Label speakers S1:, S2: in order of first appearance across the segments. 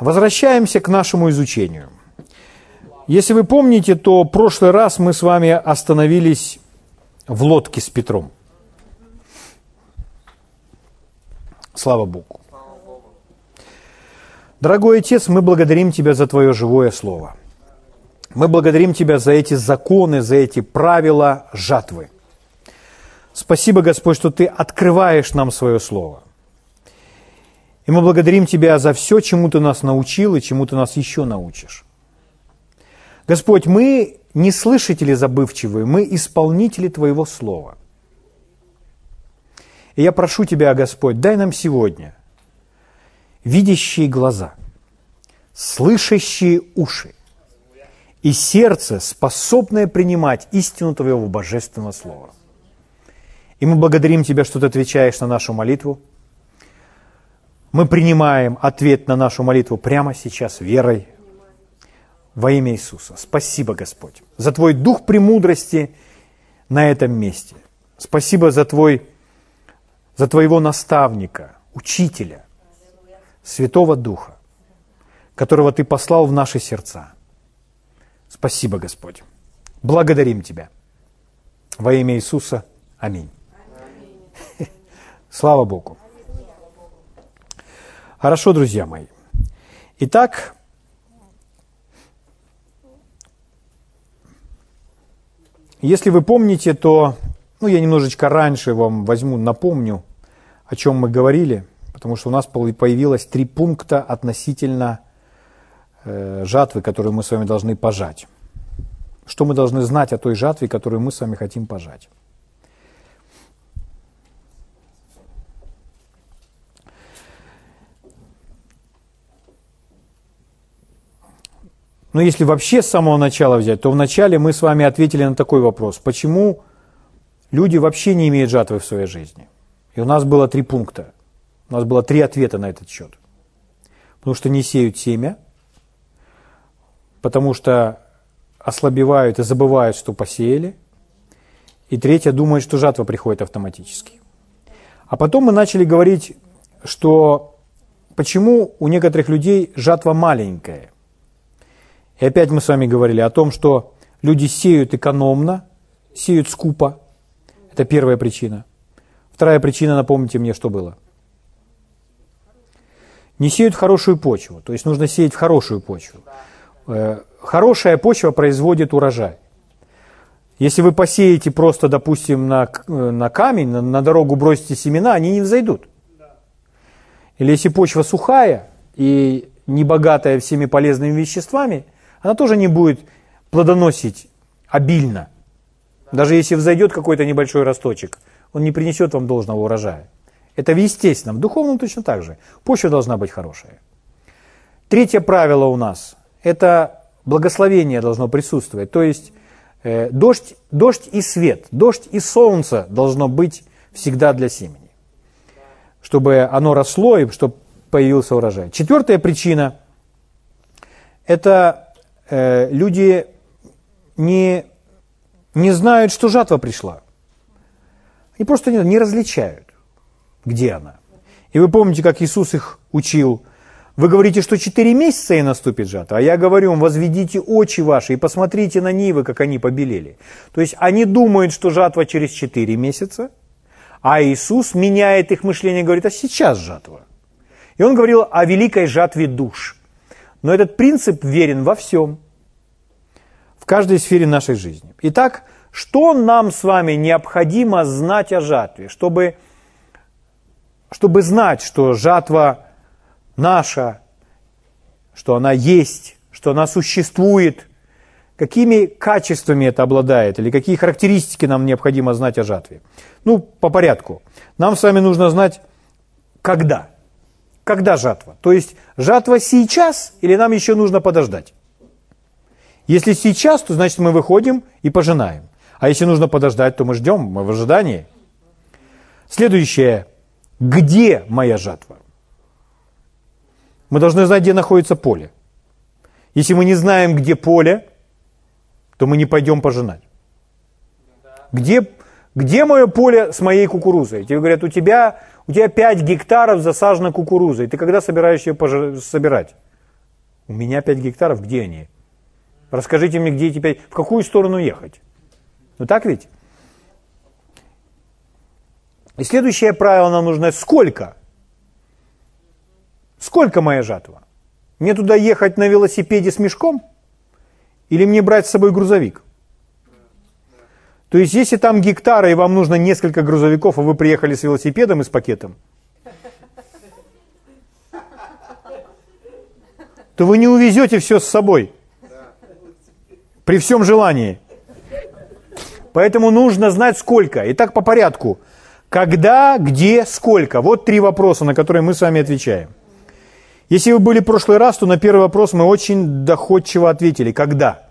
S1: Возвращаемся к нашему изучению. Если вы помните, то прошлый раз мы с вами остановились в лодке с Петром. Слава Богу. Дорогой Отец, мы благодарим Тебя за Твое живое Слово. Мы благодарим Тебя за эти законы, за эти правила жатвы. Спасибо, Господь, что Ты открываешь нам свое Слово. И мы благодарим Тебя за все, чему Ты нас научил и чему Ты нас еще научишь. Господь, мы не слышатели забывчивые, мы исполнители Твоего Слова. И я прошу Тебя, Господь, дай нам сегодня видящие глаза, слышащие уши и сердце, способное принимать истину Твоего Божественного Слова. И мы благодарим Тебя, что Ты отвечаешь на нашу молитву. Мы принимаем ответ на нашу молитву прямо сейчас верой во имя Иисуса. Спасибо, Господь, за Твой дух премудрости на этом месте. Спасибо за, твой, за Твоего наставника, учителя, Святого Духа, которого Ты послал в наши сердца. Спасибо, Господь. Благодарим Тебя. Во имя Иисуса. Аминь. Слава Богу. Хорошо, друзья мои. Итак, если вы помните, то ну, я немножечко раньше вам возьму, напомню, о чем мы говорили, потому что у нас появилось три пункта относительно э, жатвы, которую мы с вами должны пожать. Что мы должны знать о той жатве, которую мы с вами хотим пожать. Но если вообще с самого начала взять, то вначале мы с вами ответили на такой вопрос. Почему люди вообще не имеют жатвы в своей жизни? И у нас было три пункта. У нас было три ответа на этот счет. Потому что не сеют семя, потому что ослабевают и забывают, что посеяли. И третье, думают, что жатва приходит автоматически. А потом мы начали говорить, что почему у некоторых людей жатва маленькая – и опять мы с вами говорили о том, что люди сеют экономно, сеют скупо. Это первая причина. Вторая причина, напомните мне, что было. Не сеют хорошую почву, то есть нужно сеять в хорошую почву. Э, хорошая почва производит урожай. Если вы посеете просто, допустим, на, на камень, на, на дорогу бросите семена, они не взойдут. Или если почва сухая и не богатая всеми полезными веществами – она тоже не будет плодоносить обильно. Даже если взойдет какой-то небольшой росточек, он не принесет вам должного урожая. Это в естественном, в духовном точно так же. Почва должна быть хорошая. Третье правило у нас – это благословение должно присутствовать. То есть э, дождь, дождь и свет, дождь и солнце должно быть всегда для семени. Чтобы оно росло и чтобы появился урожай. Четвертая причина – это Э, люди не, не знают, что жатва пришла. Они просто не, не различают, где она. И вы помните, как Иисус их учил. Вы говорите, что четыре месяца и наступит жатва, а я говорю вам, возведите очи ваши и посмотрите на нивы, как они побелели. То есть они думают, что жатва через четыре месяца, а Иисус меняет их мышление и говорит, а сейчас жатва. И он говорил о великой жатве душ – но этот принцип верен во всем, в каждой сфере нашей жизни. Итак, что нам с вами необходимо знать о жатве, чтобы, чтобы знать, что жатва наша, что она есть, что она существует, какими качествами это обладает или какие характеристики нам необходимо знать о жатве. Ну, по порядку. Нам с вами нужно знать, когда – когда жатва? То есть жатва сейчас или нам еще нужно подождать? Если сейчас, то значит мы выходим и пожинаем. А если нужно подождать, то мы ждем, мы в ожидании. Следующее. Где моя жатва? Мы должны знать, где находится поле. Если мы не знаем, где поле, то мы не пойдем пожинать. Где, где мое поле с моей кукурузой? Тебе говорят, у тебя у тебя 5 гектаров засажено кукурузой. Ты когда собираешь ее собирать? У меня 5 гектаров, где они? Расскажите мне, где эти 5, в какую сторону ехать? Ну так ведь? И следующее правило нам нужно сколько? Сколько моя жатва? Мне туда ехать на велосипеде с мешком? Или мне брать с собой грузовик? То есть, если там гектары, и вам нужно несколько грузовиков, а вы приехали с велосипедом и с пакетом, то вы не увезете все с собой. При всем желании. Поэтому нужно знать сколько. Итак, по порядку. Когда, где, сколько? Вот три вопроса, на которые мы с вами отвечаем. Если вы были в прошлый раз, то на первый вопрос мы очень доходчиво ответили. Когда?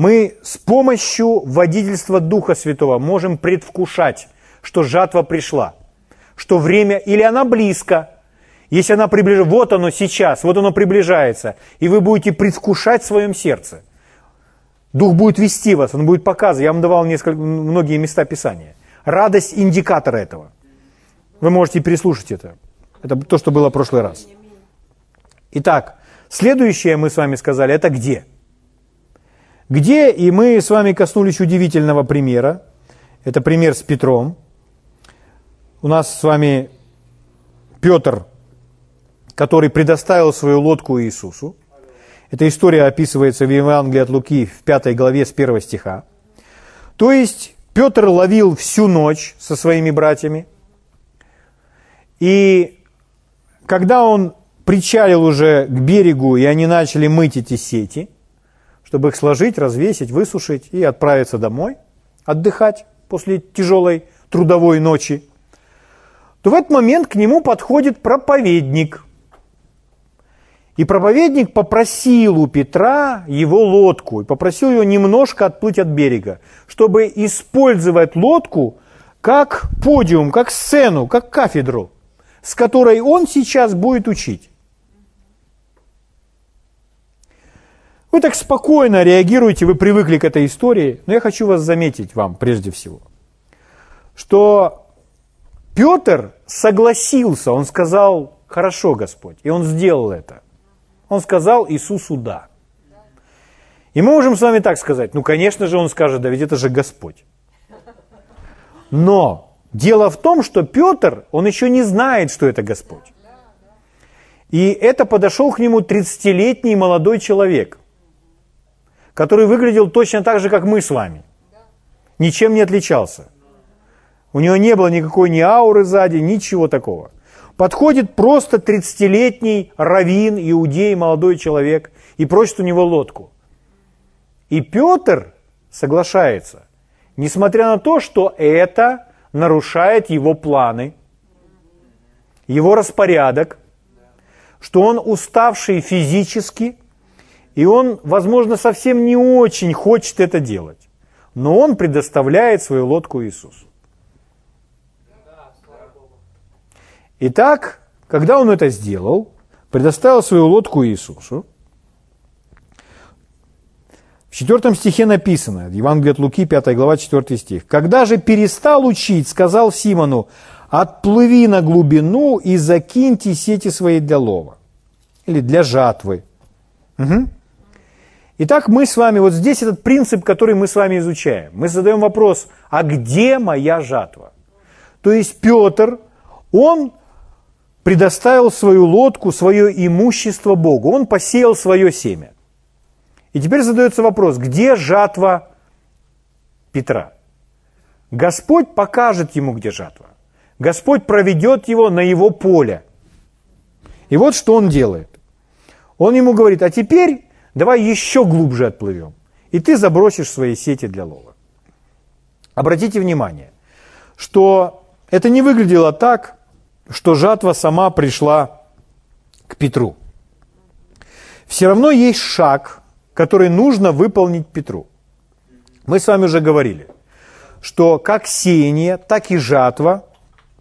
S1: Мы с помощью водительства Духа Святого можем предвкушать, что жатва пришла, что время, или она близко, если она приближается, вот оно сейчас, вот оно приближается, и вы будете предвкушать в своем сердце. Дух будет вести вас, он будет показывать. Я вам давал несколько, многие места Писания. Радость индикатора этого. Вы можете переслушать это. Это то, что было в прошлый раз. Итак, следующее мы с вами сказали, это где? Где, и мы с вами коснулись удивительного примера. Это пример с Петром. У нас с вами Петр, который предоставил свою лодку Иисусу. Эта история описывается в Евангелии от Луки в 5 главе с 1 стиха. То есть Петр ловил всю ночь со своими братьями. И когда он причалил уже к берегу, и они начали мыть эти сети, чтобы их сложить, развесить, высушить и отправиться домой, отдыхать после тяжелой трудовой ночи, то в этот момент к нему подходит проповедник. И проповедник попросил у Петра его лодку, и попросил ее немножко отплыть от берега, чтобы использовать лодку как подиум, как сцену, как кафедру, с которой он сейчас будет учить. Вы так спокойно реагируете, вы привыкли к этой истории, но я хочу вас заметить вам прежде всего, что Петр согласился, он сказал, хорошо, Господь, и он сделал это. Он сказал Иисусу «да». И мы можем с вами так сказать, ну, конечно же, он скажет, да ведь это же Господь. Но дело в том, что Петр, он еще не знает, что это Господь. И это подошел к нему 30-летний молодой человек который выглядел точно так же, как мы с вами. Ничем не отличался. У него не было никакой ни ауры сзади, ничего такого. Подходит просто 30-летний раввин, иудей, молодой человек, и просит у него лодку. И Петр соглашается, несмотря на то, что это нарушает его планы, его распорядок, что он уставший физически, и он, возможно, совсем не очень хочет это делать. Но он предоставляет свою лодку Иисусу. Итак, когда он это сделал, предоставил свою лодку Иисусу, в четвертом стихе написано, Евангелие от Луки, 5 глава, 4 стих. «Когда же перестал учить, сказал Симону, отплыви на глубину и закиньте сети свои для лова». Или для жатвы. Угу. Итак, мы с вами, вот здесь этот принцип, который мы с вами изучаем. Мы задаем вопрос, а где моя жатва? То есть Петр, он предоставил свою лодку, свое имущество Богу. Он посеял свое семя. И теперь задается вопрос, где жатва Петра? Господь покажет ему, где жатва. Господь проведет его на его поле. И вот что он делает. Он ему говорит, а теперь давай еще глубже отплывем. И ты забросишь свои сети для лова. Обратите внимание, что это не выглядело так, что жатва сама пришла к Петру. Все равно есть шаг, который нужно выполнить Петру. Мы с вами уже говорили, что как сеяние, так и жатва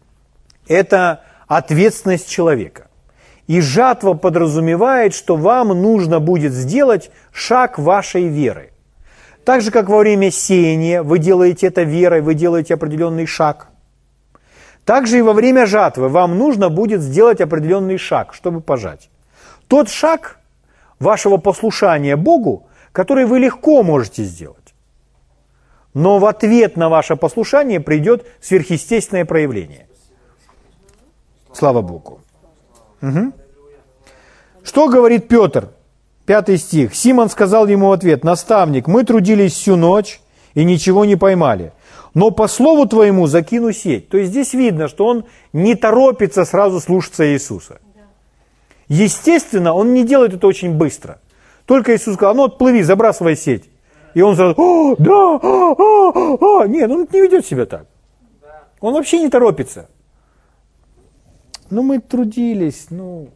S1: – это ответственность человека. И жатва подразумевает, что вам нужно будет сделать шаг вашей веры. Так же, как во время сеяния вы делаете это верой, вы делаете определенный шаг. Так же и во время жатвы вам нужно будет сделать определенный шаг, чтобы пожать. Тот шаг вашего послушания Богу, который вы легко можете сделать. Но в ответ на ваше послушание придет сверхъестественное проявление. Слава Богу. Угу. Что говорит Петр? Пятый стих. Симон сказал ему в ответ, «Наставник, мы трудились всю ночь и ничего не поймали, но по слову твоему закину сеть». То есть здесь видно, что он не торопится сразу слушаться Иисуса. Естественно, он не делает это очень быстро. Только Иисус сказал, ну отплыви, забрасывай сеть. И он сразу, о, да, а, а, а. Нет, он не ведет себя так. Он вообще не торопится. Ну, мы трудились, ну,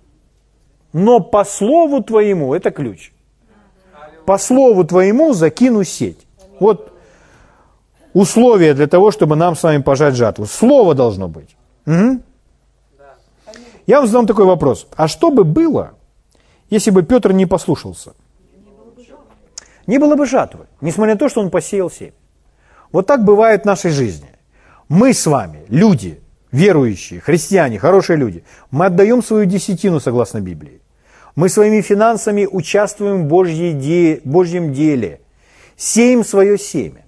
S1: но по слову твоему, это ключ. По слову твоему закину сеть. Вот условия для того, чтобы нам с вами пожать жатву. Слово должно быть. Угу. Я вам задам такой вопрос. А что бы было, если бы Петр не послушался? Не было бы жатвы, несмотря на то, что он посеял семь. Вот так бывает в нашей жизни. Мы с вами, люди, верующие, христиане, хорошие люди, мы отдаем свою десятину согласно Библии. Мы своими финансами участвуем в Божьей де, Божьем деле, сеем свое семя.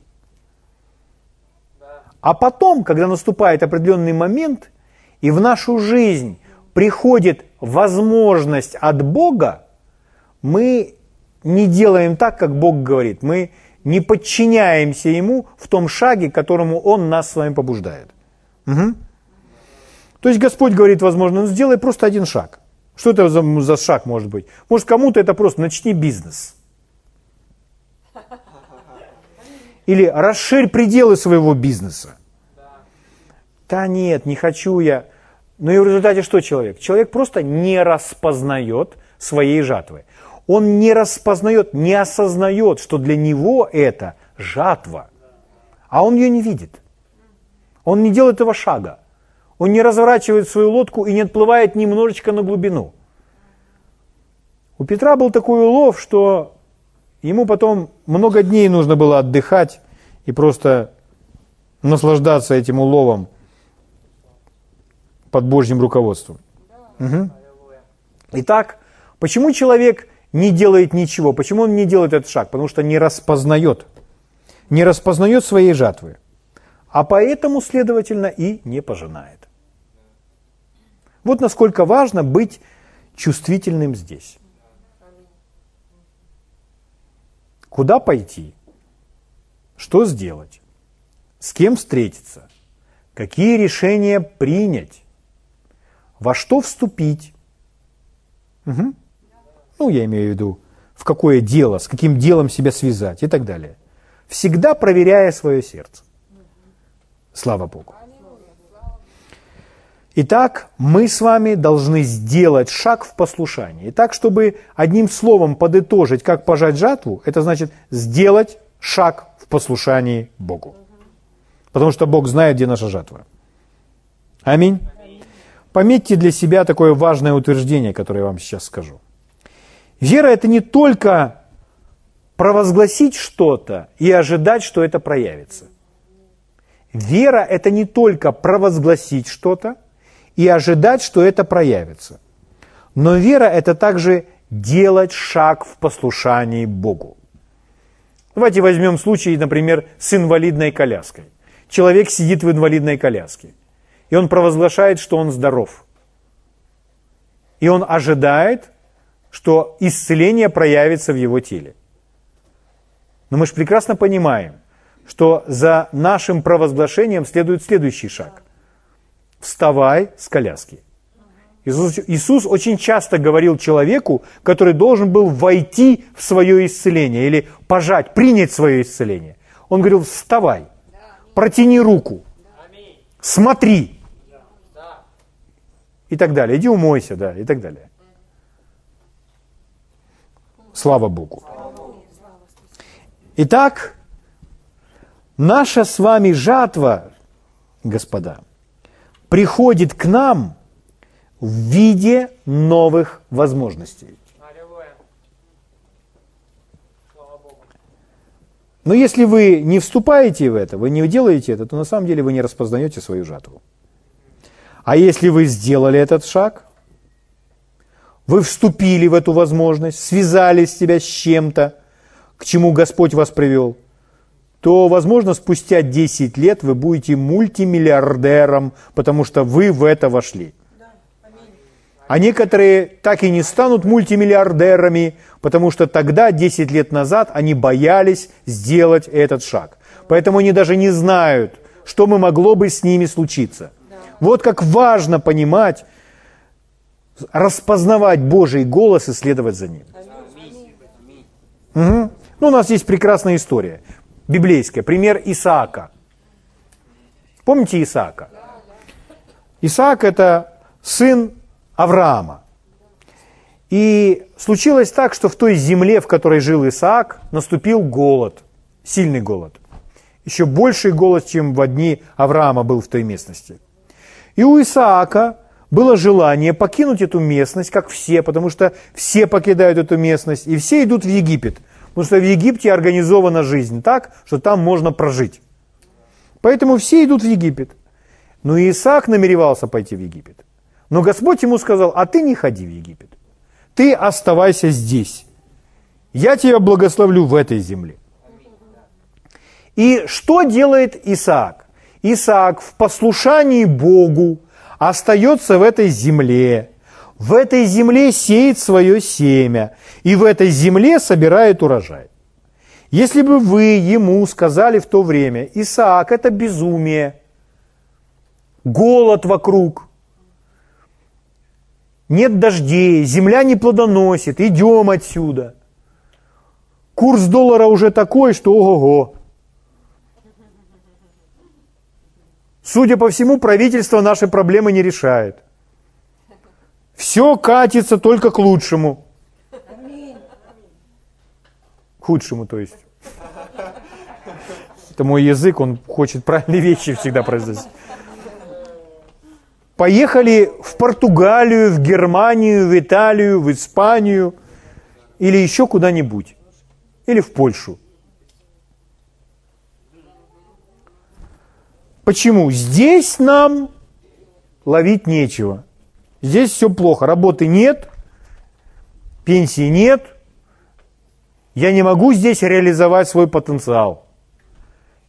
S1: А потом, когда наступает определенный момент, и в нашу жизнь приходит возможность от Бога, мы не делаем так, как Бог говорит. Мы не подчиняемся Ему в том шаге, которому Он нас с вами побуждает. Угу. То есть Господь говорит, возможно, ну сделай просто один шаг. Что это за, за шаг может быть? Может, кому-то это просто начни бизнес. Или расширь пределы своего бизнеса. Да нет, не хочу я. Ну и в результате что человек? Человек просто не распознает своей жатвы. Он не распознает, не осознает, что для него это жатва. А он ее не видит. Он не делает этого шага. Он не разворачивает свою лодку и не отплывает немножечко на глубину. У Петра был такой улов, что ему потом много дней нужно было отдыхать и просто наслаждаться этим уловом под Божьим руководством. Угу. Итак, почему человек не делает ничего? Почему он не делает этот шаг? Потому что не распознает. Не распознает своей жатвы. А поэтому, следовательно, и не пожинает. Вот насколько важно быть чувствительным здесь. Куда пойти? Что сделать? С кем встретиться? Какие решения принять? Во что вступить? Угу. Ну, я имею в виду, в какое дело, с каким делом себя связать и так далее. Всегда проверяя свое сердце. Слава Богу. Итак, мы с вами должны сделать шаг в послушании. Итак, чтобы одним словом подытожить, как пожать жатву, это значит сделать шаг в послушании Богу. Потому что Бог знает, где наша жатва. Аминь. Пометьте для себя такое важное утверждение, которое я вам сейчас скажу. Вера – это не только провозгласить что-то и ожидать, что это проявится. Вера – это не только провозгласить что-то и ожидать, что это проявится. Но вера – это также делать шаг в послушании Богу. Давайте возьмем случай, например, с инвалидной коляской. Человек сидит в инвалидной коляске, и он провозглашает, что он здоров. И он ожидает, что исцеление проявится в его теле. Но мы же прекрасно понимаем, что за нашим провозглашением следует следующий шаг вставай с коляски. Иисус, Иисус очень часто говорил человеку, который должен был войти в свое исцеление или пожать, принять свое исцеление. Он говорил, вставай, протяни руку, смотри. И так далее. Иди умойся, да, и так далее. Слава Богу. Итак, наша с вами жатва, господа – приходит к нам в виде новых возможностей. Но если вы не вступаете в это, вы не делаете это, то на самом деле вы не распознаете свою жатву. А если вы сделали этот шаг, вы вступили в эту возможность, связали себя с чем-то, к чему Господь вас привел, то, возможно, спустя 10 лет вы будете мультимиллиардером, потому что вы в это вошли. А некоторые так и не станут мультимиллиардерами, потому что тогда, 10 лет назад, они боялись сделать этот шаг. Поэтому они даже не знают, что мы могло бы с ними случиться. Вот как важно понимать, распознавать Божий голос и следовать за ним. Угу. Ну, у нас есть прекрасная история, библейская, пример Исаака. Помните Исаака? Исаак – это сын Авраама. И случилось так, что в той земле, в которой жил Исаак, наступил голод, сильный голод. Еще больший голод, чем в дни Авраама был в той местности. И у Исаака было желание покинуть эту местность, как все, потому что все покидают эту местность, и все идут в Египет. Потому что в Египте организована жизнь так, что там можно прожить. Поэтому все идут в Египет. Но Исаак намеревался пойти в Египет. Но Господь ему сказал, а ты не ходи в Египет. Ты оставайся здесь. Я тебя благословлю в этой земле. И что делает Исаак? Исаак в послушании Богу остается в этой земле, в этой земле сеет свое семя, и в этой земле собирает урожай. Если бы вы ему сказали в то время, Исаак, это безумие, голод вокруг, нет дождей, земля не плодоносит, идем отсюда. Курс доллара уже такой, что ого-го. Судя по всему, правительство наши проблемы не решает. Все катится только к лучшему. К худшему, то есть. Это мой язык, он хочет правильные вещи всегда произносить поехали в Португалию, в Германию, в Италию, в Испанию или еще куда-нибудь, или в Польшу. Почему? Здесь нам ловить нечего. Здесь все плохо. Работы нет, пенсии нет. Я не могу здесь реализовать свой потенциал.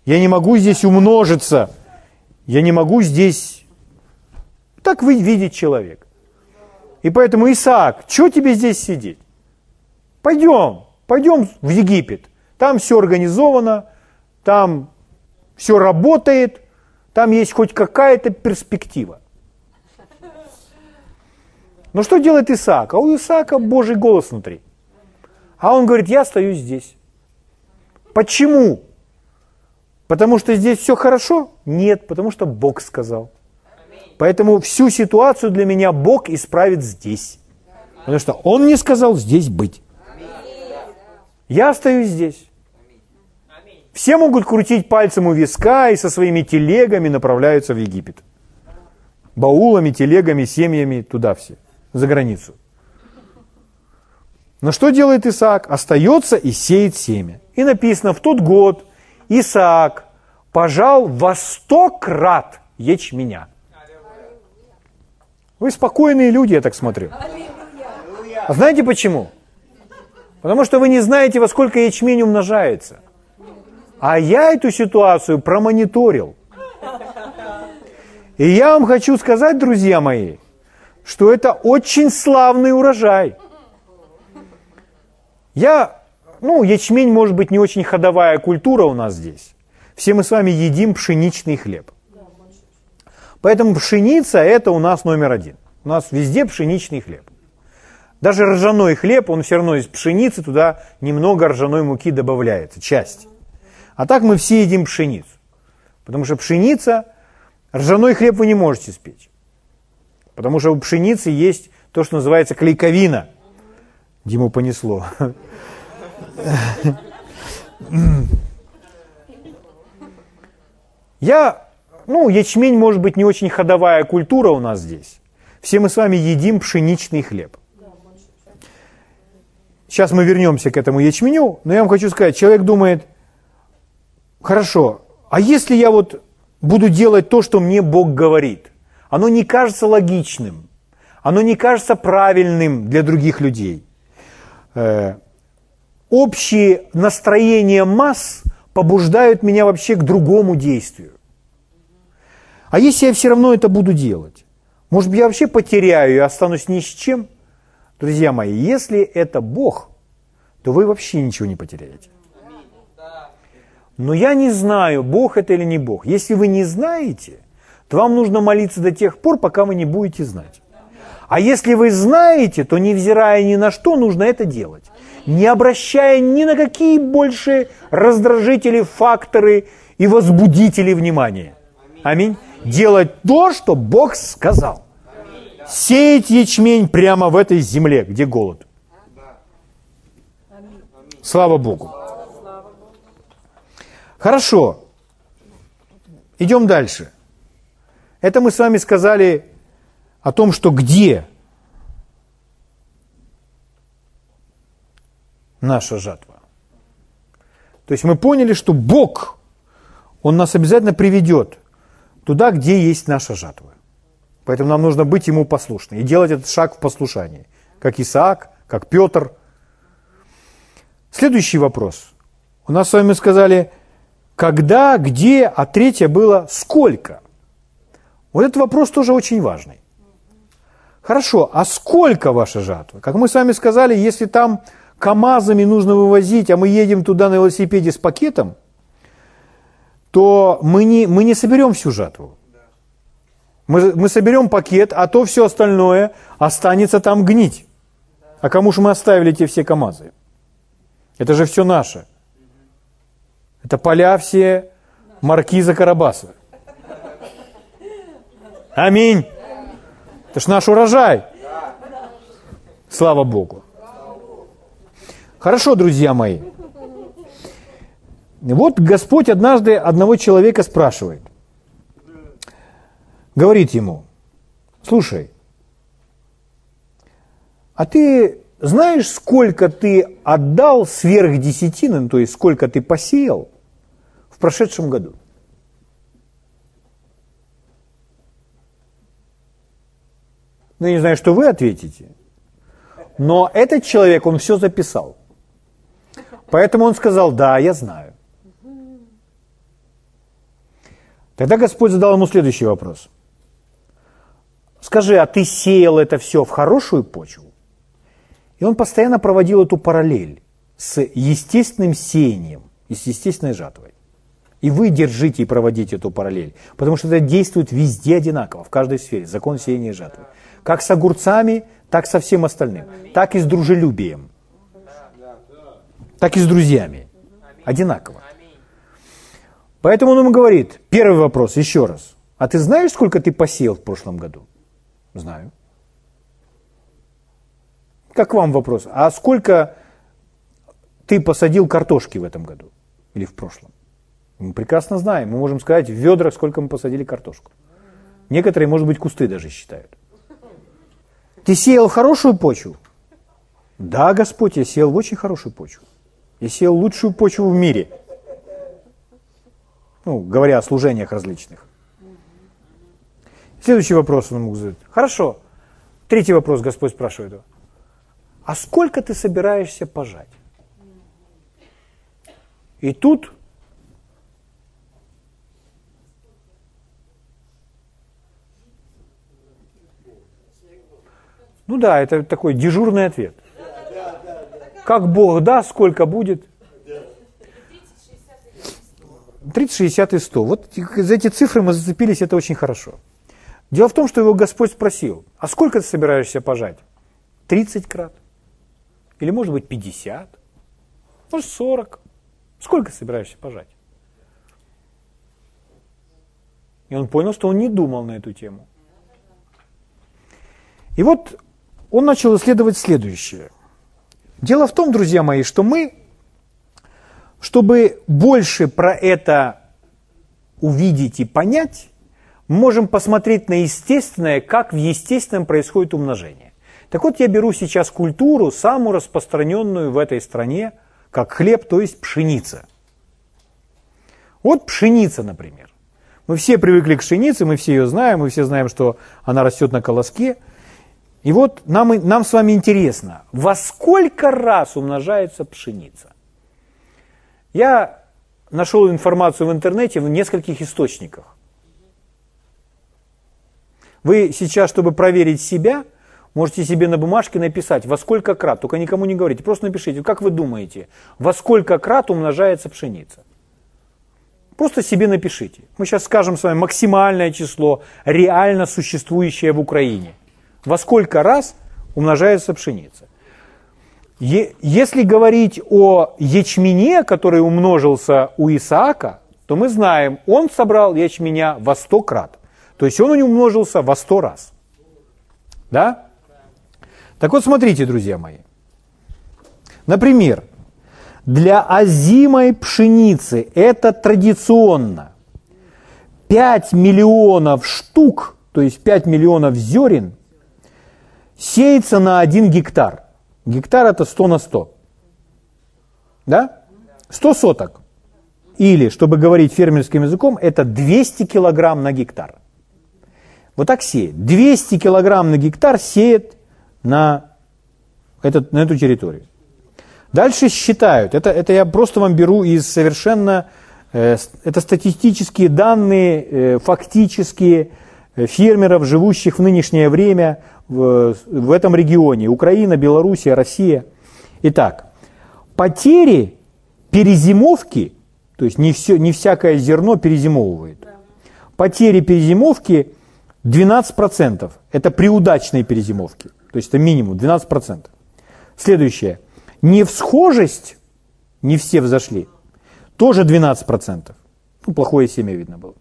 S1: Я не могу здесь умножиться. Я не могу здесь так вы видит человек. И поэтому, Исаак, что тебе здесь сидеть? Пойдем, пойдем в Египет. Там все организовано, там все работает, там есть хоть какая-то перспектива. Но что делает Исаак? А у Исаака Божий голос внутри. А он говорит, я остаюсь здесь. Почему? Потому что здесь все хорошо? Нет, потому что Бог сказал. Поэтому всю ситуацию для меня Бог исправит здесь. Потому что Он не сказал здесь быть. Я остаюсь здесь. Все могут крутить пальцем у виска и со своими телегами направляются в Египет. Баулами, телегами, семьями, туда все, за границу. Но что делает Исаак? Остается и сеет семя. И написано, в тот год Исаак пожал во сто крат ячменя. Вы спокойные люди, я так смотрю. А знаете почему? Потому что вы не знаете, во сколько ячмень умножается. А я эту ситуацию промониторил. И я вам хочу сказать, друзья мои, что это очень славный урожай. Я, ну, ячмень может быть не очень ходовая культура у нас здесь. Все мы с вами едим пшеничный хлеб. Поэтому пшеница – это у нас номер один. У нас везде пшеничный хлеб. Даже ржаной хлеб, он все равно из пшеницы, туда немного ржаной муки добавляется, часть. А так мы все едим пшеницу. Потому что пшеница, ржаной хлеб вы не можете спечь. Потому что у пшеницы есть то, что называется клейковина. Диму понесло. Я ну, ячмень может быть не очень ходовая культура у нас здесь. Все мы с вами едим пшеничный хлеб. Сейчас мы вернемся к этому ячменю, но я вам хочу сказать, человек думает, хорошо, а если я вот буду делать то, что мне Бог говорит, оно не кажется логичным, оно не кажется правильным для других людей. Э, общие настроения масс побуждают меня вообще к другому действию. А если я все равно это буду делать? Может быть, я вообще потеряю и останусь ни с чем? Друзья мои, если это Бог, то вы вообще ничего не потеряете. Но я не знаю, Бог это или не Бог. Если вы не знаете, то вам нужно молиться до тех пор, пока вы не будете знать. А если вы знаете, то невзирая ни на что, нужно это делать. Не обращая ни на какие больше раздражители, факторы и возбудители внимания. Аминь. Делать то, что Бог сказал. Сеять ячмень прямо в этой земле, где голод. Слава Богу. Хорошо. Идем дальше. Это мы с вами сказали о том, что где наша жатва. То есть мы поняли, что Бог, Он нас обязательно приведет туда, где есть наша жатва. Поэтому нам нужно быть Ему послушны и делать этот шаг в послушании, как Исаак, как Петр. Следующий вопрос. У нас с вами сказали, когда, где, а третье было сколько. Вот этот вопрос тоже очень важный. Хорошо, а сколько ваша жатва? Как мы с вами сказали, если там КАМАЗами нужно вывозить, а мы едем туда на велосипеде с пакетом, то мы не, мы не соберем всю жатву. Мы, мы соберем пакет, а то все остальное останется там гнить. А кому же мы оставили эти все КАМАЗы? Это же все наше. Это поля все маркиза Карабаса. Аминь. Это ж наш урожай. Слава Богу. Хорошо, друзья мои. Вот Господь однажды одного человека спрашивает. Говорит ему, слушай, а ты знаешь, сколько ты отдал сверх десятины, ну, то есть сколько ты посеял в прошедшем году? Ну, я не знаю, что вы ответите. Но этот человек, он все записал. Поэтому он сказал, да, я знаю. Тогда Господь задал ему следующий вопрос. Скажи, а ты сеял это все в хорошую почву? И он постоянно проводил эту параллель с естественным сеянием и с естественной жатвой. И вы держите и проводите эту параллель, потому что это действует везде одинаково, в каждой сфере, закон сеяния и жатвы. Как с огурцами, так со всем остальным. Так и с дружелюбием. Так и с друзьями. Одинаково. Поэтому он ему говорит, первый вопрос, еще раз. А ты знаешь, сколько ты посеял в прошлом году? Знаю. Как вам вопрос? А сколько ты посадил картошки в этом году? Или в прошлом? Мы прекрасно знаем. Мы можем сказать в ведрах, сколько мы посадили картошку. Некоторые, может быть, кусты даже считают. Ты сеял хорошую почву? Да, Господь, я сеял очень хорошую почву. Я сеял лучшую почву в мире. Ну, говоря о служениях различных. Следующий вопрос он ему задает. Хорошо. Третий вопрос Господь спрашивает его. А сколько ты собираешься пожать? И тут Ну да, это такой дежурный ответ. Как Бог даст, сколько будет? 30, 60 и 100. Вот за эти цифры мы зацепились, это очень хорошо. Дело в том, что его Господь спросил, а сколько ты собираешься пожать? 30 крат? Или может быть 50? Может 40? Сколько собираешься пожать? И он понял, что он не думал на эту тему. И вот он начал исследовать следующее. Дело в том, друзья мои, что мы, чтобы больше про это увидеть и понять, можем посмотреть на естественное, как в естественном происходит умножение. Так вот, я беру сейчас культуру, самую распространенную в этой стране, как хлеб, то есть пшеница. Вот пшеница, например. Мы все привыкли к пшенице, мы все ее знаем, мы все знаем, что она растет на колоске – И вот нам, нам с вами интересно, во сколько раз умножается пшеница? Я нашел информацию в интернете в нескольких источниках. Вы сейчас, чтобы проверить себя, можете себе на бумажке написать, во сколько крат, только никому не говорите, просто напишите, как вы думаете, во сколько крат умножается пшеница? Просто себе напишите. Мы сейчас скажем с вами максимальное число, реально существующее в Украине. Во сколько раз умножается пшеница? Если говорить о ячмене, который умножился у Исаака, то мы знаем, он собрал ячменя во сто крат. То есть он у него умножился во сто раз. Да? Так вот, смотрите, друзья мои. Например, для озимой пшеницы это традиционно 5 миллионов штук, то есть 5 миллионов зерен, сеется на 1 гектар. Гектар это 100 на 100. Да? 100 соток. Или, чтобы говорить фермерским языком, это 200 килограмм на гектар. Вот так сеет. 200 килограмм на гектар сеет на, этот, на эту территорию. Дальше считают. Это, это я просто вам беру из совершенно... Э, это статистические данные, э, фактические э, фермеров, живущих в нынешнее время в, в этом регионе. Украина, Белоруссия, Россия. Итак, потери перезимовки, то есть не, все, не всякое зерно перезимовывает. Потери перезимовки 12%. Это при удачной перезимовке. То есть это минимум 12%. Следующее. Невсхожесть, не все взошли, тоже 12%. Ну, плохое семя видно было.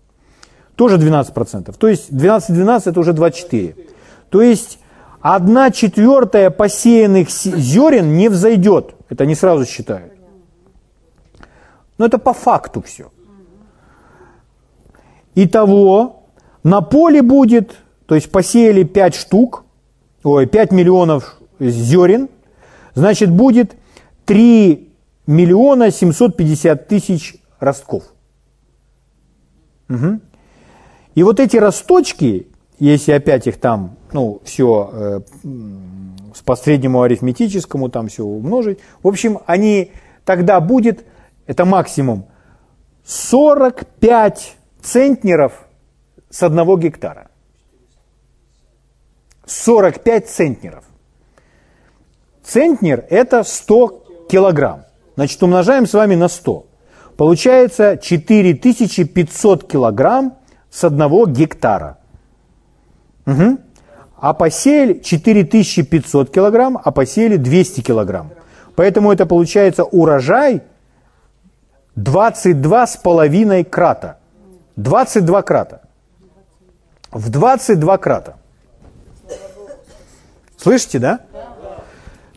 S1: Тоже 12%. То есть 12-12 это уже 24. То есть одна четвертая посеянных зерен не взойдет. Это не сразу считают. Но это по факту все. Итого на поле будет, то есть посеяли 5 штук, ой, 5 миллионов зерен, значит будет 3 миллиона 750 тысяч ростков. Угу. И вот эти росточки, если опять их там, ну, все э, по среднему арифметическому там все умножить, в общем, они тогда будет, это максимум, 45 центнеров с одного гектара. 45 центнеров. Центнер – это 100 килограмм. Значит, умножаем с вами на 100. Получается 4500 килограмм с одного гектара. Угу. А посеяли 4500 килограмм, а посеяли 200 килограмм. Поэтому это получается урожай 22 с половиной крата. 22 крата. В 22 крата. Слышите, да?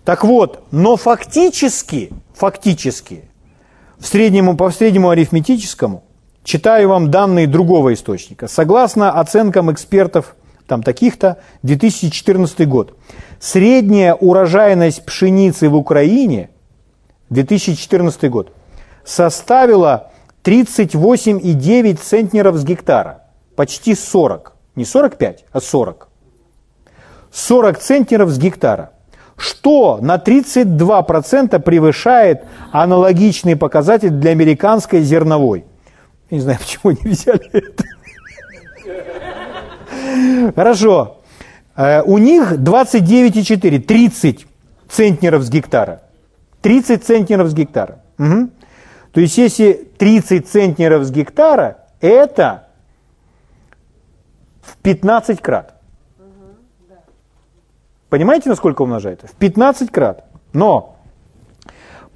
S1: Так вот, но фактически, фактически, в среднему, по среднему арифметическому, читаю вам данные другого источника. Согласно оценкам экспертов, там таких-то, 2014 год. Средняя урожайность пшеницы в Украине, 2014 год, составила 38,9 центнеров с гектара. Почти 40. Не 45, а 40. 40 центнеров с гектара что на 32% превышает аналогичный показатель для американской зерновой. Не знаю, почему не взяли это. Хорошо. Э, у них 29,4, 30 центнеров с гектара. 30 центнеров с гектара. Угу. То есть, если 30 центнеров с гектара, это в 15 крат. Понимаете, насколько умножает? В 15 крат. Но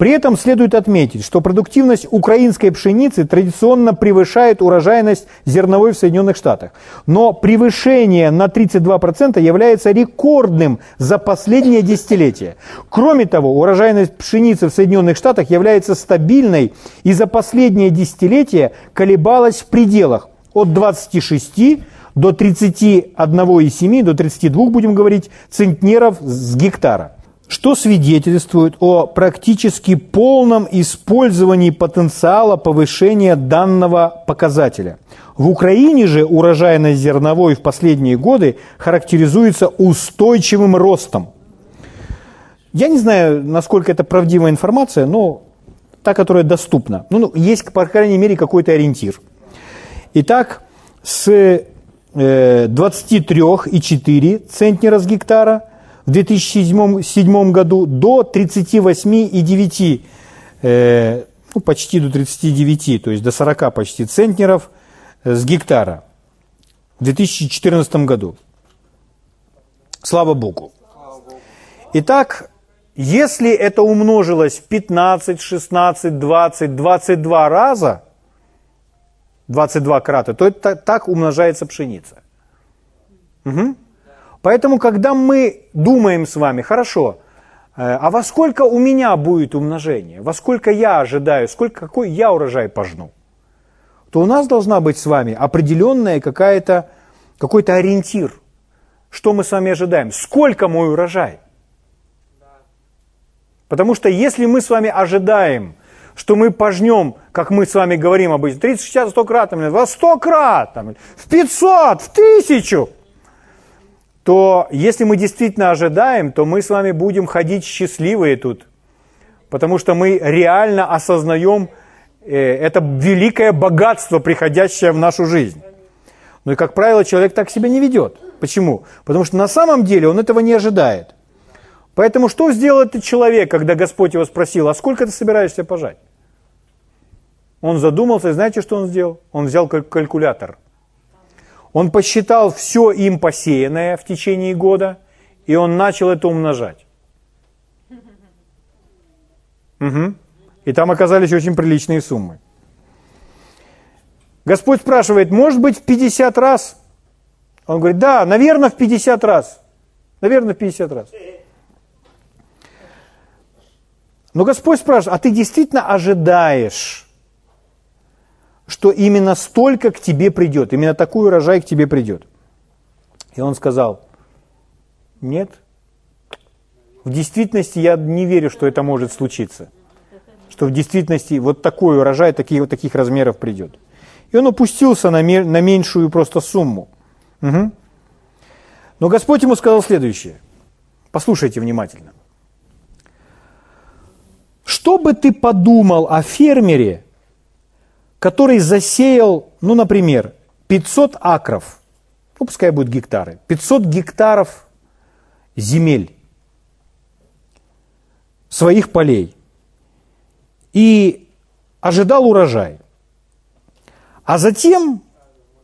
S1: при этом следует отметить, что продуктивность украинской пшеницы традиционно превышает урожайность зерновой в Соединенных Штатах. Но превышение на 32% является рекордным за последнее десятилетие. Кроме того, урожайность пшеницы в Соединенных Штатах является стабильной и за последнее десятилетие колебалась в пределах от 26 до 31,7, до 32, будем говорить, центнеров с гектара. Что свидетельствует о практически полном использовании потенциала повышения данного показателя. В Украине же урожайность зерновой в последние годы характеризуется устойчивым ростом. Я не знаю, насколько это правдивая информация, но та, которая доступна. Ну, ну есть, по крайней мере, какой-то ориентир. Итак, с 23,4 э, центнера с гектара в 2007 году до 38,9, э, ну, почти до 39, то есть до 40 почти центнеров э, с гектара в 2014 году. Слава Богу. Итак, если это умножилось в 15, 16, 20, 22 раза, 22 крата, то это так умножается пшеница. Угу. Поэтому, когда мы думаем с вами, хорошо, э, а во сколько у меня будет умножение, во сколько я ожидаю, сколько, какой я урожай пожну, то у нас должна быть с вами определенная какая-то, какой-то ориентир, что мы с вами ожидаем, сколько мой урожай. Потому что если мы с вами ожидаем, что мы пожнем, как мы с вами говорим обычно, 30, 60, 100 крат, во 100 крат, в 500, в 1000, то если мы действительно ожидаем, то мы с вами будем ходить счастливые тут. Потому что мы реально осознаем э, это великое богатство, приходящее в нашу жизнь. Ну и, как правило, человек так себя не ведет. Почему? Потому что на самом деле он этого не ожидает. Поэтому что сделал этот человек, когда Господь его спросил, а сколько ты собираешься пожать? Он задумался, и знаете, что он сделал? Он взял калькулятор. Он посчитал все им посеянное в течение года, и он начал это умножать. Угу. И там оказались очень приличные суммы. Господь спрашивает, может быть в 50 раз? Он говорит, да, наверное, в 50 раз. Наверное, в 50 раз. Но Господь спрашивает, а ты действительно ожидаешь, что именно столько к тебе придет, именно такой урожай к тебе придет? И он сказал, нет, в действительности я не верю, что это может случиться. Что в действительности вот такой урожай таких, вот таких размеров придет. И он опустился на, на меньшую просто сумму. Угу. Но Господь ему сказал следующее. Послушайте внимательно. Что бы ты подумал о фермере, который засеял, ну, например, 500 акров, ну, пускай будут гектары, 500 гектаров земель, своих полей, и ожидал урожай. А затем,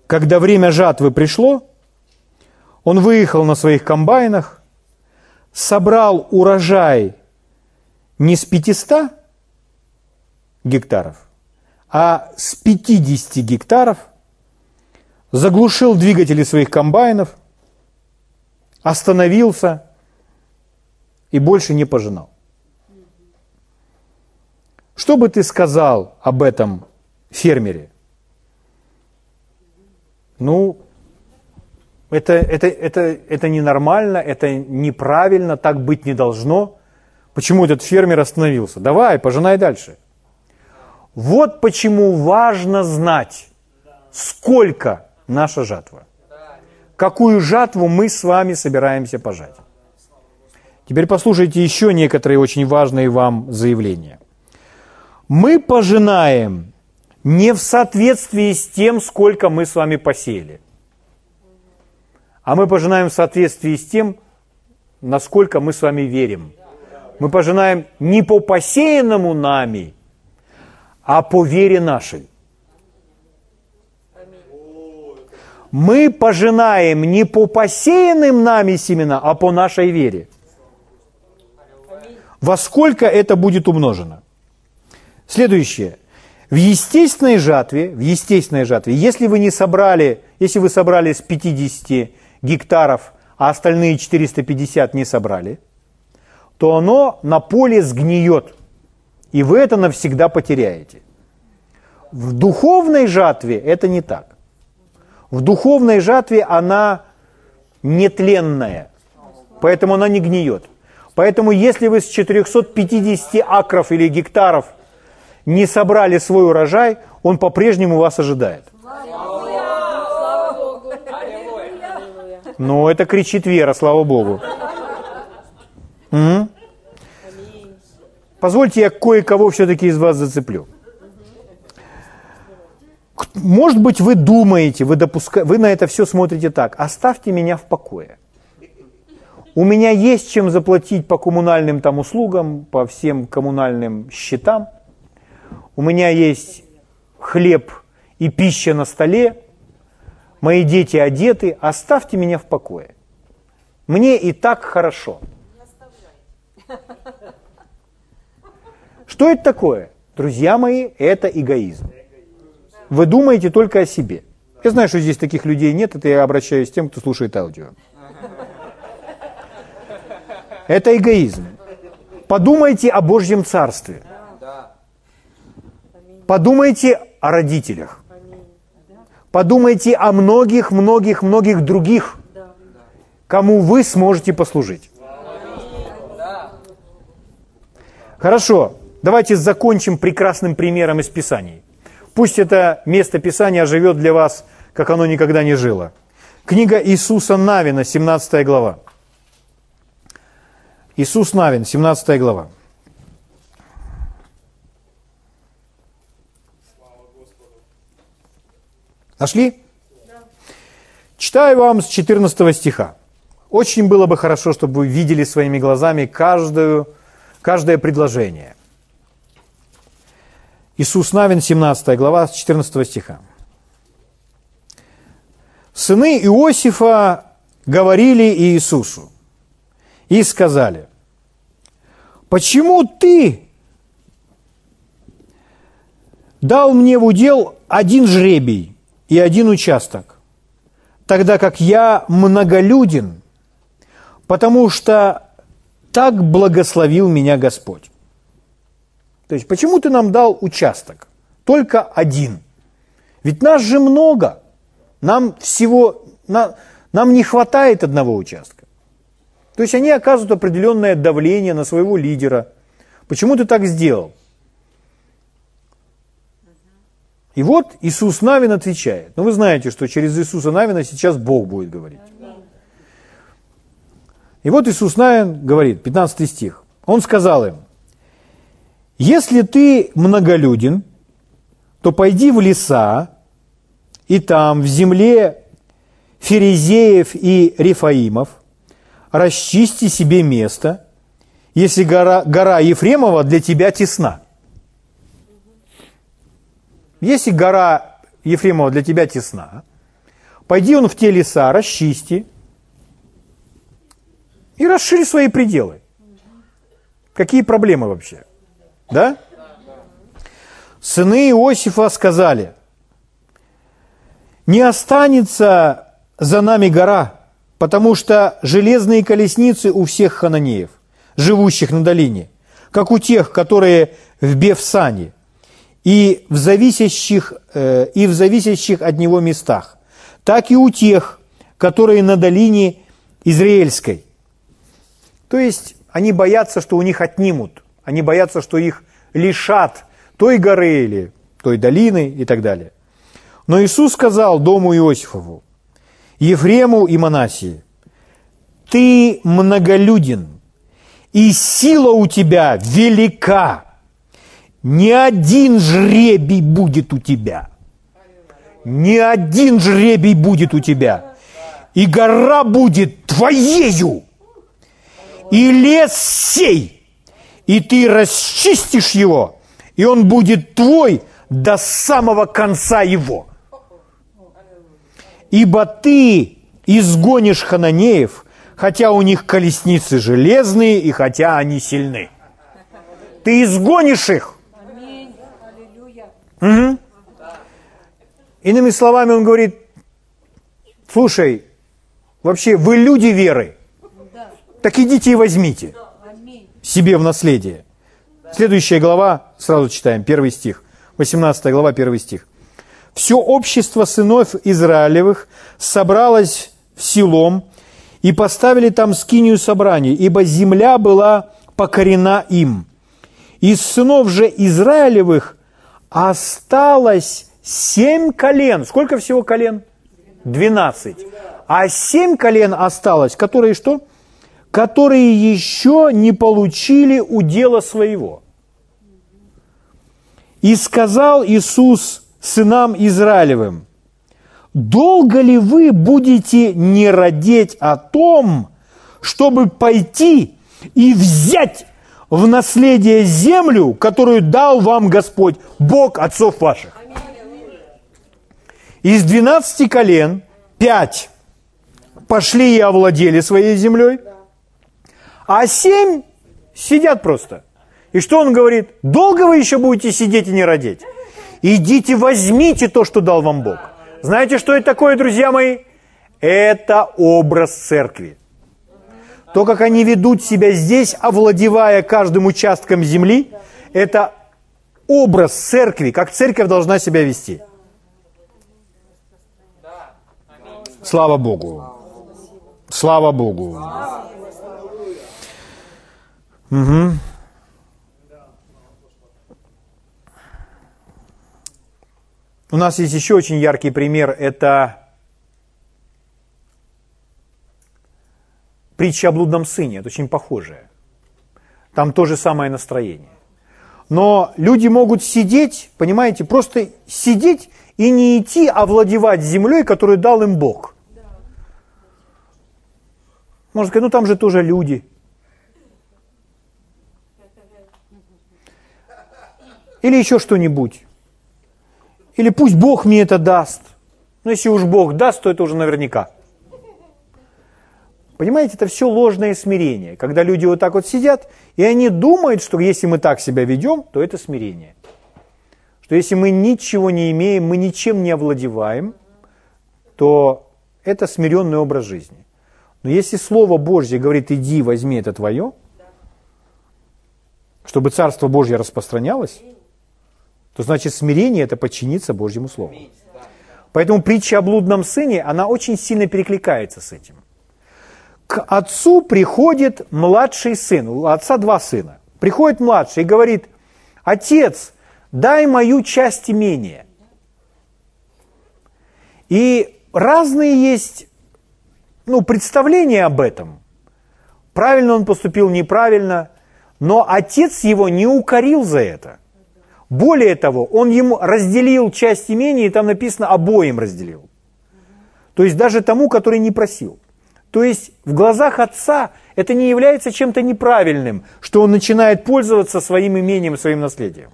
S1: когда время жатвы пришло, он выехал на своих комбайнах, собрал урожай не с 500 гектаров, а с 50 гектаров, заглушил двигатели своих комбайнов, остановился и больше не пожинал. Что бы ты сказал об этом фермере? Ну, это, это, это, это ненормально, это неправильно, так быть не должно – Почему этот фермер остановился? Давай, пожинай дальше. Вот почему важно знать, сколько наша жатва. Какую жатву мы с вами собираемся пожать. Теперь послушайте еще некоторые очень важные вам заявления. Мы пожинаем не в соответствии с тем, сколько мы с вами посеяли, а мы пожинаем в соответствии с тем, насколько мы с вами верим – мы пожинаем не по посеянному нами, а по вере нашей. Мы пожинаем не по посеянным нами семена, а по нашей вере. Во сколько это будет умножено? Следующее. В естественной жатве, в естественной жатве, если вы не собрали, если вы собрали с 50 гектаров, а остальные 450 не собрали – то оно на поле сгниет, и вы это навсегда потеряете. В духовной жатве это не так. В духовной жатве она нетленная, поэтому она не гниет. Поэтому если вы с 450 акров или гектаров не собрали свой урожай, он по-прежнему вас ожидает. Но это кричит вера, слава Богу. Позвольте, я кое-кого все-таки из вас зацеплю. Может быть, вы думаете, вы, допуска... вы на это все смотрите так. Оставьте меня в покое. У меня есть чем заплатить по коммунальным там услугам, по всем коммунальным счетам. У меня есть хлеб и пища на столе. Мои дети одеты. Оставьте меня в покое. Мне и так хорошо. Что это такое? Друзья мои, это эгоизм. Вы думаете только о себе. Я знаю, что здесь таких людей нет, это я обращаюсь к тем, кто слушает аудио. Это эгоизм. Подумайте о Божьем Царстве. Подумайте о родителях. Подумайте о многих, многих, многих других, кому вы сможете послужить. Хорошо, давайте закончим прекрасным примером из Писаний. Пусть это место Писания живет для вас, как оно никогда не жило. Книга Иисуса Навина, 17 глава. Иисус Навин, 17 глава. Нашли? Читаю вам с 14 стиха. Очень было бы хорошо, чтобы вы видели своими глазами каждую, каждое предложение. Иисус Навин, 17 глава, с 14 стиха. Сыны Иосифа говорили Иисусу и сказали, почему ты дал мне в удел один жребий и один участок, тогда как я многолюден, потому что так благословил меня Господь. То есть, почему ты нам дал участок? Только один. Ведь нас же много. Нам всего, на, нам не хватает одного участка. То есть они оказывают определенное давление на своего лидера. Почему ты так сделал? И вот Иисус Навин отвечает. Ну, вы знаете, что через Иисуса Навина сейчас Бог будет говорить. И вот Иисус Навин говорит, 15 стих. Он сказал им, если ты многолюден, то пойди в леса, и там, в земле Ферезеев и Рифаимов, расчисти себе место, если гора, гора Ефремова для тебя тесна. Если гора Ефремова для тебя тесна, пойди он в те леса, расчисти и расширь свои пределы. Какие проблемы вообще? Да? Сыны Иосифа сказали, не останется за нами гора, потому что железные колесницы у всех хананеев, живущих на долине, как у тех, которые в Бевсане, и в зависящих, э, и в зависящих от него местах, так и у тех, которые на долине Израильской. То есть они боятся, что у них отнимут – они боятся, что их лишат той горы или той долины и так далее. Но Иисус сказал дому Иосифову, Ефрему и Манасии, ты многолюден, и сила у тебя велика. Ни один жребий будет у тебя. Ни один жребий будет у тебя. И гора будет твоею. И лес сей – и ты расчистишь его, и он будет твой до самого конца его. Ибо ты изгонишь хананеев, хотя у них колесницы железные и хотя они сильны. Ты изгонишь их. Угу. Иными словами, он говорит, слушай, вообще вы люди веры, так идите и возьмите себе в наследие. Следующая глава, сразу читаем, первый стих. 18 глава, первый стих. «Все общество сынов Израилевых собралось в Силом, и поставили там скинию собрания, ибо земля была покорена им. Из сынов же Израилевых осталось семь колен. Сколько всего колен? Двенадцать. А семь колен осталось, которые что? Которые еще не получили удела своего. И сказал Иисус сынам Израилевым, долго ли вы будете не родить о том, чтобы пойти и взять в наследие землю, которую дал вам Господь, Бог отцов ваших? Из двенадцати колен пять пошли и овладели своей землей, а семь сидят просто. И что он говорит? Долго вы еще будете сидеть и не родить? Идите, возьмите то, что дал вам Бог. Знаете, что это такое, друзья мои? Это образ церкви. То, как они ведут себя здесь, овладевая каждым участком земли, это образ церкви, как церковь должна себя вести. Слава Богу. Слава Богу. Угу. У нас есть еще очень яркий пример. Это притча о блудном сыне. Это очень похожее. Там то же самое настроение. Но люди могут сидеть, понимаете, просто сидеть и не идти овладевать землей, которую дал им Бог. Можно сказать, ну там же тоже люди. Или еще что-нибудь. Или пусть Бог мне это даст. Но если уж Бог даст, то это уже наверняка. Понимаете, это все ложное смирение. Когда люди вот так вот сидят, и они думают, что если мы так себя ведем, то это смирение. Что если мы ничего не имеем, мы ничем не овладеваем, то это смиренный образ жизни. Но если Слово Божье говорит, иди, возьми это твое, чтобы Царство Божье распространялось, то значит смирение – это подчиниться Божьему Слову. Поэтому притча о блудном сыне, она очень сильно перекликается с этим. К отцу приходит младший сын, у отца два сына. Приходит младший и говорит, отец, дай мою часть имения. И разные есть ну, представления об этом. Правильно он поступил, неправильно, но отец его не укорил за это – более того, он ему разделил часть имения, и там написано обоим разделил. То есть даже тому, который не просил. То есть в глазах отца это не является чем-то неправильным, что он начинает пользоваться своим имением, своим наследием.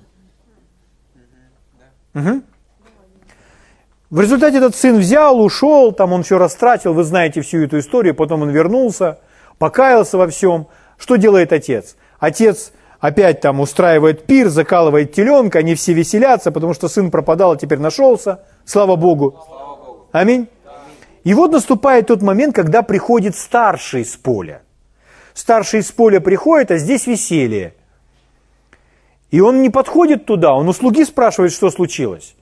S1: Угу. В результате этот сын взял, ушел, там он все растратил, вы знаете всю эту историю, потом он вернулся, покаялся во всем. Что делает отец? Отец опять там устраивает пир, закалывает теленка, они все веселятся, потому что сын пропадал, а теперь нашелся. Слава Богу. Аминь. И вот наступает тот момент, когда приходит старший из поля. Старший из поля приходит, а здесь веселье. И он не подходит туда, он у слуги спрашивает, что случилось.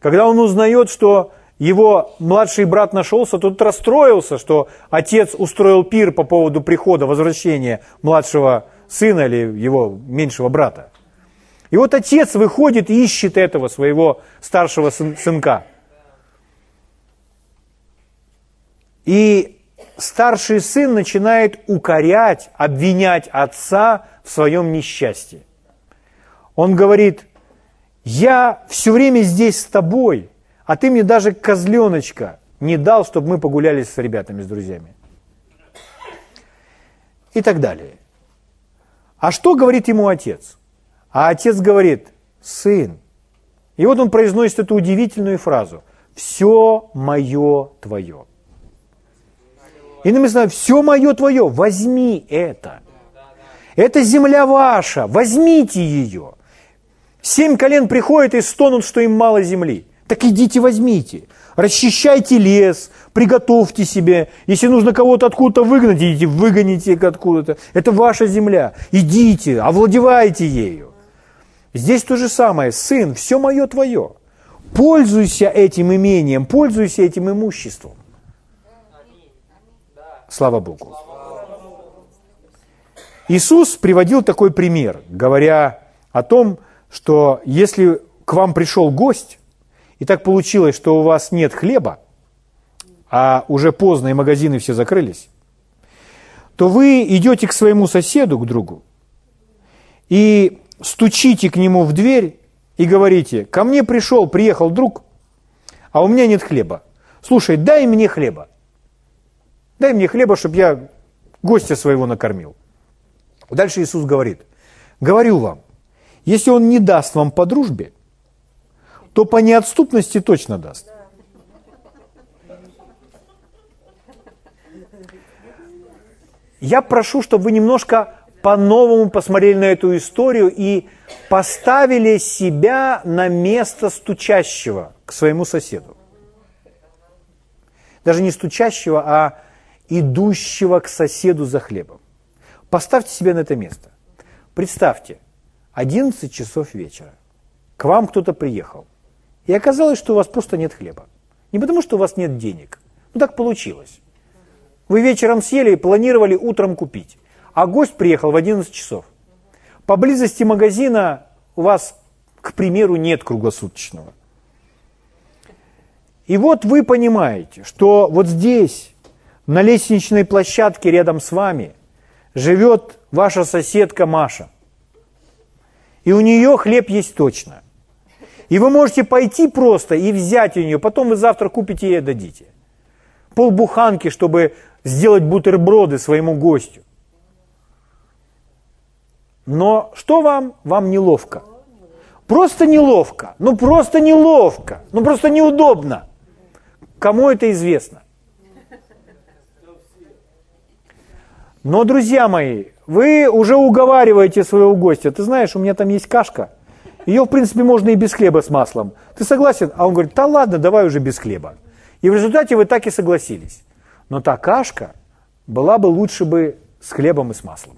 S1: Когда он узнает, что его младший брат нашелся, тот расстроился, что отец устроил пир по поводу прихода, возвращения младшего сына или его меньшего брата. И вот отец выходит и ищет этого своего старшего сынка. И старший сын начинает укорять, обвинять отца в своем несчастье. Он говорит, я все время здесь с тобой, а ты мне даже козленочка не дал, чтобы мы погуляли с ребятами, с друзьями. И так далее. А что говорит ему отец? А отец говорит, сын. И вот он произносит эту удивительную фразу. Все мое твое. Иными словами, все мое твое, возьми это. Это земля ваша, возьмите ее. Семь колен приходят и стонут, что им мало земли. Так идите возьмите. Расчищайте лес, приготовьте себе. Если нужно кого-то откуда-то выгнать, идите, выгоните откуда-то. Это ваша земля. Идите, овладевайте ею. Здесь то же самое. Сын, все мое твое. Пользуйся этим имением, пользуйся этим имуществом. Слава Богу. Иисус приводил такой пример, говоря о том, что если к вам пришел гость, и так получилось, что у вас нет хлеба, а уже поздно и магазины все закрылись, то вы идете к своему соседу, к другу, и стучите к нему в дверь и говорите, ко мне пришел, приехал друг, а у меня нет хлеба. Слушай, дай мне хлеба. Дай мне хлеба, чтобы я гостя своего накормил. Дальше Иисус говорит, говорю вам, если он не даст вам по дружбе, то по неотступности точно даст. Я прошу, чтобы вы немножко по-новому посмотрели на эту историю и поставили себя на место стучащего к своему соседу. Даже не стучащего, а идущего к соседу за хлебом. Поставьте себя на это место. Представьте, 11 часов вечера. К вам кто-то приехал. И оказалось, что у вас просто нет хлеба. Не потому, что у вас нет денег. Ну так получилось. Вы вечером съели и планировали утром купить. А гость приехал в 11 часов. Поблизости магазина у вас, к примеру, нет круглосуточного. И вот вы понимаете, что вот здесь, на лестничной площадке рядом с вами, живет ваша соседка Маша. И у нее хлеб есть точно. И вы можете пойти просто и взять у нее, потом вы завтра купите и отдадите. Полбуханки, чтобы сделать бутерброды своему гостю. Но что вам? Вам неловко. Просто неловко. Ну просто неловко. Ну просто неудобно. Кому это известно? Но, друзья мои, вы уже уговариваете своего гостя. Ты знаешь, у меня там есть кашка. Ее, в принципе, можно и без хлеба с маслом. Ты согласен? А он говорит, да ладно, давай уже без хлеба. И в результате вы так и согласились. Но та кашка была бы лучше бы с хлебом и с маслом.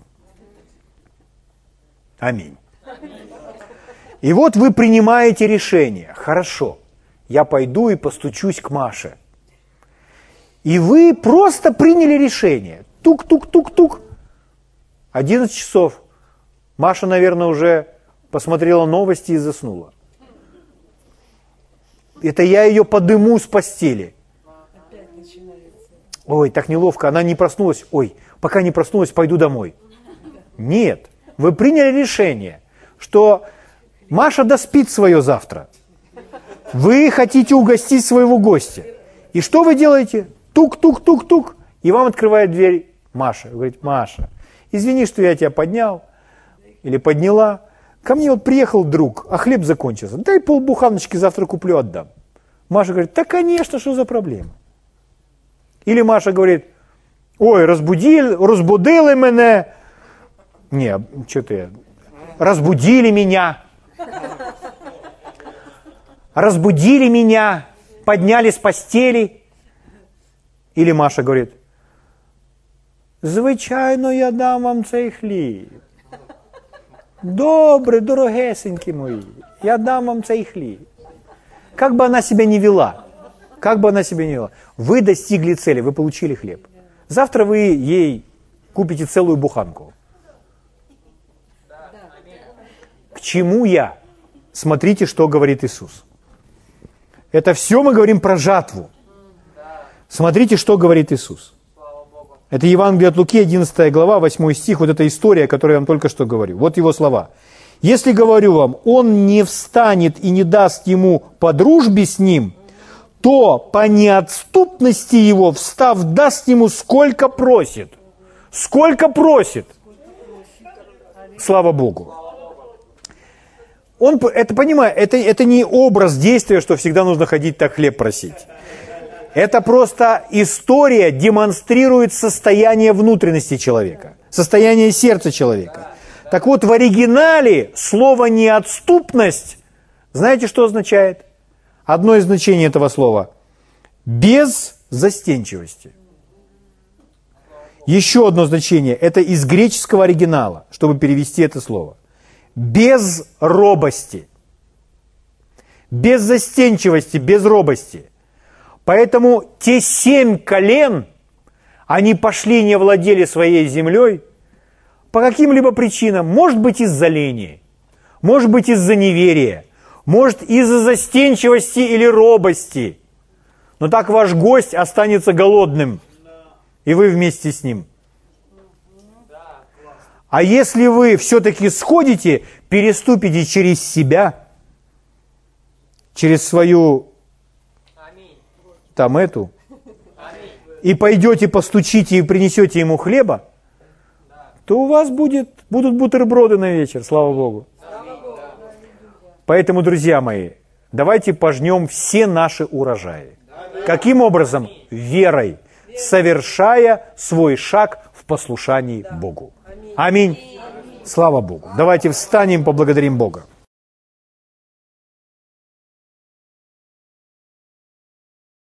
S1: Аминь. И вот вы принимаете решение. Хорошо, я пойду и постучусь к Маше. И вы просто приняли решение. Тук-тук-тук-тук. 11 часов. Маша, наверное, уже посмотрела новости и заснула. Это я ее подыму с постели. Ой, так неловко, она не проснулась. Ой, пока не проснулась, пойду домой. Нет, вы приняли решение, что Маша доспит свое завтра. Вы хотите угостить своего гостя. И что вы делаете? Тук-тук-тук-тук. И вам открывает дверь Маша. Говорит, Маша, извини, что я тебя поднял или подняла. Ко мне вот приехал друг, а хлеб закончился. Дай полбуханочки завтра куплю, отдам. Маша говорит, да, конечно, что за проблема? Или Маша говорит, ой, разбудили, разбудили меня. Не, что ты, разбудили меня. Разбудили меня, подняли с постели. Или Маша говорит, звичайно, я дам вам цей хліб. Добре, дорогесенькі мої, я дам вам цей хліб. Как бы она себя не вела, как бы она себя не вела, вы достигли цели, вы получили хлеб. Завтра вы ей купите целую буханку. К чему я? Смотрите, что говорит Иисус. Это все мы говорим про жатву. Смотрите, что говорит Иисус. Это Евангелие от Луки, 11 глава, 8 стих, вот эта история, которую я вам только что говорю. Вот его слова. «Если, говорю вам, он не встанет и не даст ему по дружбе с ним, то по неотступности его, встав, даст ему сколько просит». Сколько просит? Слава Богу. Он это понимает, это, это не образ действия, что всегда нужно ходить так хлеб просить. Это просто история демонстрирует состояние внутренности человека, состояние сердца человека. Так вот, в оригинале слово «неотступность» знаете, что означает? Одно из значений этого слова – без застенчивости. Еще одно значение – это из греческого оригинала, чтобы перевести это слово. Без робости. Без застенчивости, без робости – Поэтому те семь колен, они пошли не владели своей землей по каким-либо причинам, может быть из-за лени, может быть из-за неверия, может из-за застенчивости или робости, но так ваш гость останется голодным, и вы вместе с ним. А если вы все-таки сходите, переступите через себя, через свою там эту, и пойдете, постучите и принесете ему хлеба, то у вас будет, будут бутерброды на вечер, слава Богу. Поэтому, друзья мои, давайте пожнем все наши урожаи. Каким образом? Верой, совершая свой шаг в послушании Богу. Аминь. Слава Богу. Давайте встанем, поблагодарим Бога.